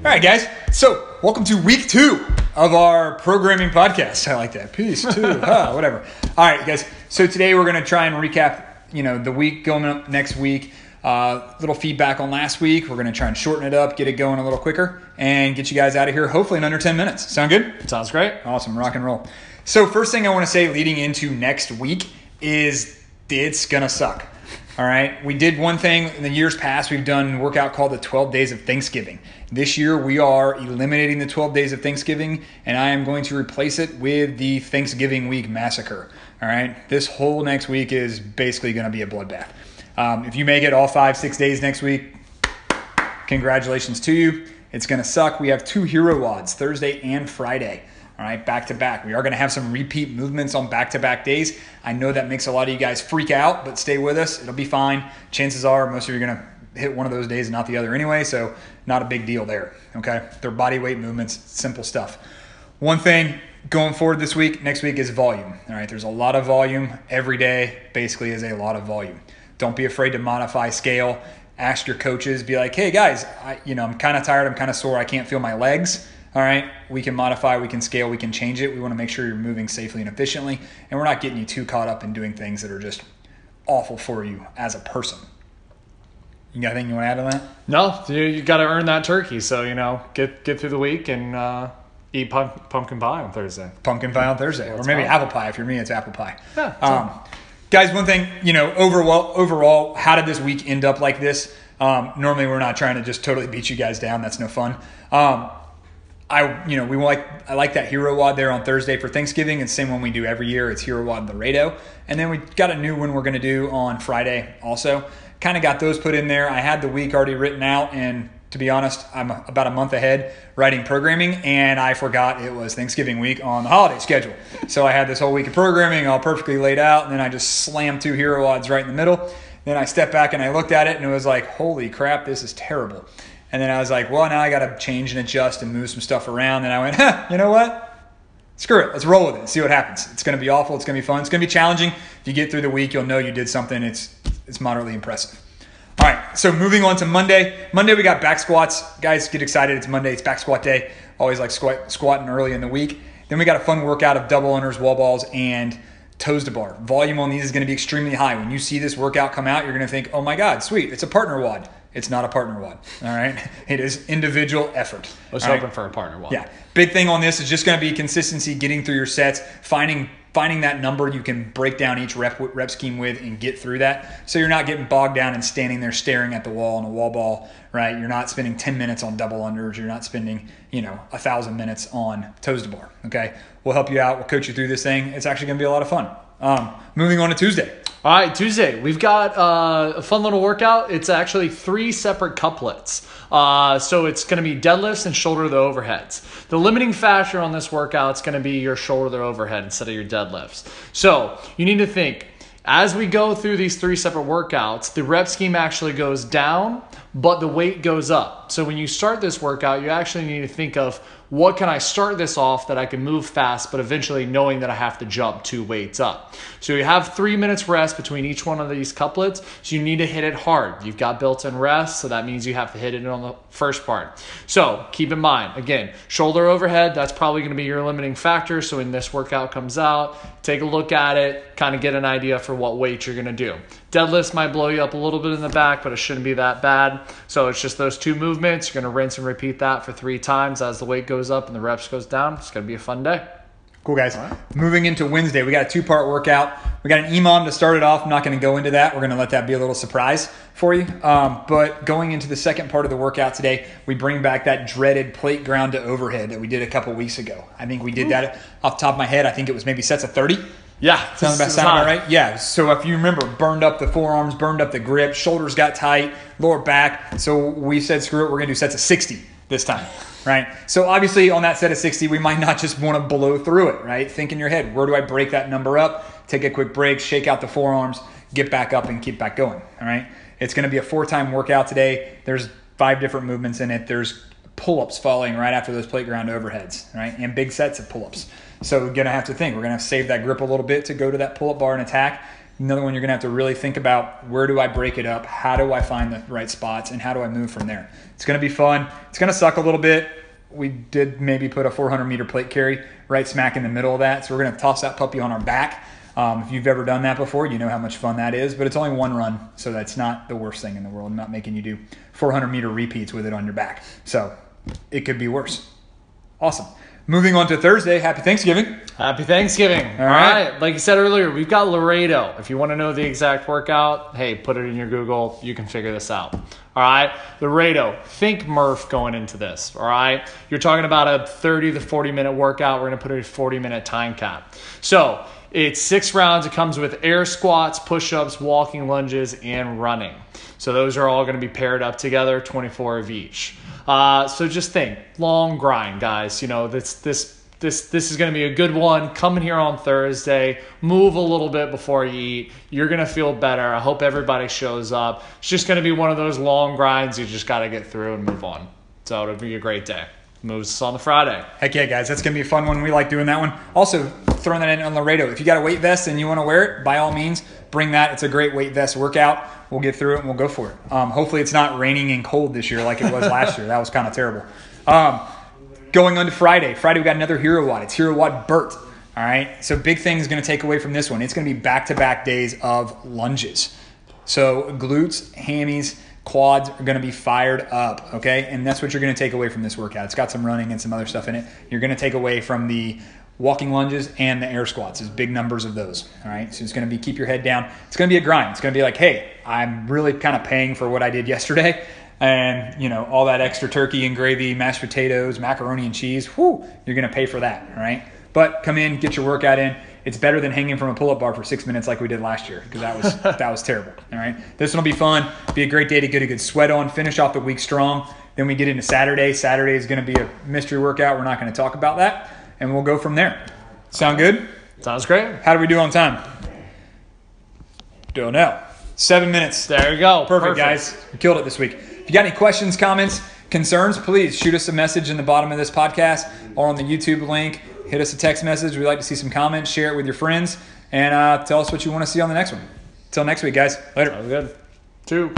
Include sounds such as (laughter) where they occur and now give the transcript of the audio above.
All right, guys. So, welcome to week two of our programming podcast. I like that. Peace two. (laughs) huh, whatever. All right, guys. So today we're going to try and recap, you know, the week going up next week. Uh, little feedback on last week. We're going to try and shorten it up, get it going a little quicker, and get you guys out of here hopefully in under 10 minutes. Sound good? Sounds great. Awesome. Rock and roll. So, first thing I want to say leading into next week is it's going to suck. All right. We did one thing in the years past. We've done workout called the 12 Days of Thanksgiving. This year we are eliminating the 12 Days of Thanksgiving, and I am going to replace it with the Thanksgiving Week Massacre. All right. This whole next week is basically going to be a bloodbath. Um, if you make it all five, six days next week, congratulations to you. It's going to suck. We have two hero WODs, Thursday and Friday. All right, back to back. We are going to have some repeat movements on back to back days. I know that makes a lot of you guys freak out, but stay with us. It'll be fine. Chances are most of you are going to hit one of those days and not the other anyway, so not a big deal there. Okay, they're body weight movements, simple stuff. One thing going forward this week, next week is volume. All right, there's a lot of volume every day, basically, is a lot of volume. Don't be afraid to modify scale. Ask your coaches, be like, hey guys, I, you know, I'm kind of tired, I'm kind of sore, I can't feel my legs all right, we can modify, we can scale, we can change it. We want to make sure you're moving safely and efficiently, and we're not getting you too caught up in doing things that are just awful for you as a person. You got anything you want to add on that? No, you, you got to earn that turkey. So you know, get get through the week and uh, eat pump, pumpkin pie on Thursday. Pumpkin pie on Thursday, or maybe apple pie. If you're me, it's apple pie. Yeah. Um, guys, one thing you know, overall, overall, how did this week end up like this? Um, normally, we're not trying to just totally beat you guys down. That's no fun. Um, I you know we like I like that hero WOD there on Thursday for Thanksgiving. It's same one we do every year. It's hero WOD Laredo, and then we got a new one we're going to do on Friday also. Kind of got those put in there. I had the week already written out, and to be honest, I'm about a month ahead writing programming, and I forgot it was Thanksgiving week on the holiday schedule. So I had this whole week of programming all perfectly laid out, and then I just slammed two hero WODs right in the middle. Then I stepped back and I looked at it, and it was like, holy crap, this is terrible. And then I was like, well, now I got to change and adjust and move some stuff around. And I went, (laughs) huh, you know what? Screw it. Let's roll with it. See what happens. It's going to be awful. It's going to be fun. It's going to be challenging. If you get through the week, you'll know you did something. It's it's moderately impressive. All right. So moving on to Monday. Monday we got back squats. Guys, get excited. It's Monday. It's back squat day. Always like squat, squatting early in the week. Then we got a fun workout of double unders, wall balls, and toes to bar. Volume on these is going to be extremely high. When you see this workout come out, you're going to think, oh my God, sweet. It's a partner WOD. It's not a partner WOD. All right. (laughs) It is individual effort. Let's all open right? for a partner WOD. Yeah. Big thing on this is just going to be consistency, getting through your sets, finding finding that number you can break down each rep rep scheme with and get through that. So you're not getting bogged down and standing there staring at the wall on a wall ball, right? You're not spending 10 minutes on double unders. You're not spending, you know, a thousand minutes on toes to bar. Okay. We'll help you out. We'll coach you through this thing. It's actually going to be a lot of fun. Um, moving on to Tuesday. All right, Tuesday, we've got uh, a fun little workout. It's actually three separate couplets. Uh, so it's going to be deadlifts and shoulder to the overheads. The limiting factor on this workout is going to be your shoulder to the overhead instead of your deadlifts. So you need to think as we go through these three separate workouts, the rep scheme actually goes down, but the weight goes up. So when you start this workout, you actually need to think of what can I start this off that I can move fast, but eventually knowing that I have to jump two weights up. So you have three minutes rest between each one of these couplets. So you need to hit it hard. You've got built in rest, so that means you have to hit it on the first part. So keep in mind, again, shoulder overhead, that's probably going to be your limiting factor. So when this workout comes out, take a look at it, kind of get an idea for what weight you're going to do. Deadlifts might blow you up a little bit in the back, but it shouldn't be that bad. So it's just those two movements. You're going to rinse and repeat that for three times as the weight goes up and the reps goes down. It's going to be a fun day. Cool, guys. Moving into Wednesday, we got a two part workout. We got an EMOM to start it off. I'm not going to go into that. We're going to let that be a little surprise for you. Um, but going into the second part of the workout today, we bring back that dreaded plate ground to overhead that we did a couple weeks ago. I think we did that off the top of my head. I think it was maybe sets of 30. Yeah, Sound about, sound about right? Yeah. So if you remember, burned up the forearms, burned up the grip, shoulders got tight, lower back. So we said, screw it, we're to do sets of 60 this time, right? So obviously on that set of 60, we might not just want to blow through it, right? Think in your head, where do I break that number up? Take a quick break, shake out the forearms, get back up and keep back going, all right? It's to be a four-time workout today. There's five different movements in it. There's pull-ups following right after those playground overheads, right? And big sets of pull-ups. So we're gonna have to think. We're gonna have to save that grip a little bit to go to that pull-up bar and attack. Another one you're gonna have to really think about where do I break it up? How do I find the right spots? And how do I move from there? It's gonna be fun. It's gonna suck a little bit. We did maybe put a 400 meter plate carry right smack in the middle of that. So we're gonna toss that puppy on our back. Um, if you've ever done that before, you know how much fun that is, but it's only one run, so that's not the worst thing in the world. I'm not making you do 400 meter repeats with it on your back. So it could be worse. Awesome. Moving on to Thursday. Happy Thanksgiving. Happy Thanksgiving. All right. right. Like you said earlier, we've got Laredo. If you want to know the exact workout, hey, put it in your Google. You can figure this out. All right. Laredo. Think Murph going into this. All right. You're talking about a 30 to 40 minute workout. We're going to put a 40 minute time cap. So it's six rounds. It comes with air squats, push ups, walking lunges, and running. So those are all going to be paired up together, 24 of each. Uh, so just think, long grind, guys. You know, this this this this is going to be a good one. Coming here on Thursday, move a little bit before you eat. You're going to feel better. I hope everybody shows up. It's just going to be one of those long grinds you just got to get through and move on. So it'll be a great day. Moves us on the Friday. Heck yeah, guys. That's going to be a fun one. We like doing that one. Also, throwing that in on Laredo. If you got a weight vest and you want to wear it, by all means, bring that. It's a great weight vest workout. We'll get through it and we'll go for it. Um, hopefully, it's not raining and cold this year like it was last year. That was kind of terrible. Um, going on to Friday. Friday, we got another Hero WOD. It's Hero WOD Bert. All right. So, big thing is going to take away from this one. It's going to be back to back days of lunges. So, glutes, hammies, quads are going to be fired up. Okay. And that's what you're going to take away from this workout. It's got some running and some other stuff in it. You're going to take away from the walking lunges and the air squats is big numbers of those all right so it's going to be keep your head down it's going to be a grind it's going to be like hey i'm really kind of paying for what i did yesterday (laughs) and you know all that extra turkey and gravy mashed potatoes macaroni and cheese whoo you're going to pay for that all right but come in get your workout in it's better than hanging from a pull-up bar for six minutes like we did last year because that was (laughs) that was terrible all right this one will be fun be a great day to get a good sweat on finish off the week strong then we get into saturday saturday is going to be a mystery workout we're not going to talk about that and we'll go from there. Sound good? Sounds great. How do we do on time? Don't know. Seven minutes. There you go. Perfect, guys. We killed it this week. If you got any questions, comments, concerns, please shoot us a message in the bottom of this podcast or on the YouTube link. Hit us a text message. We'd like to see some comments. Share it with your friends and uh, tell us what you want to see on the next one. Until next week, guys. Later. Sounds good. Two.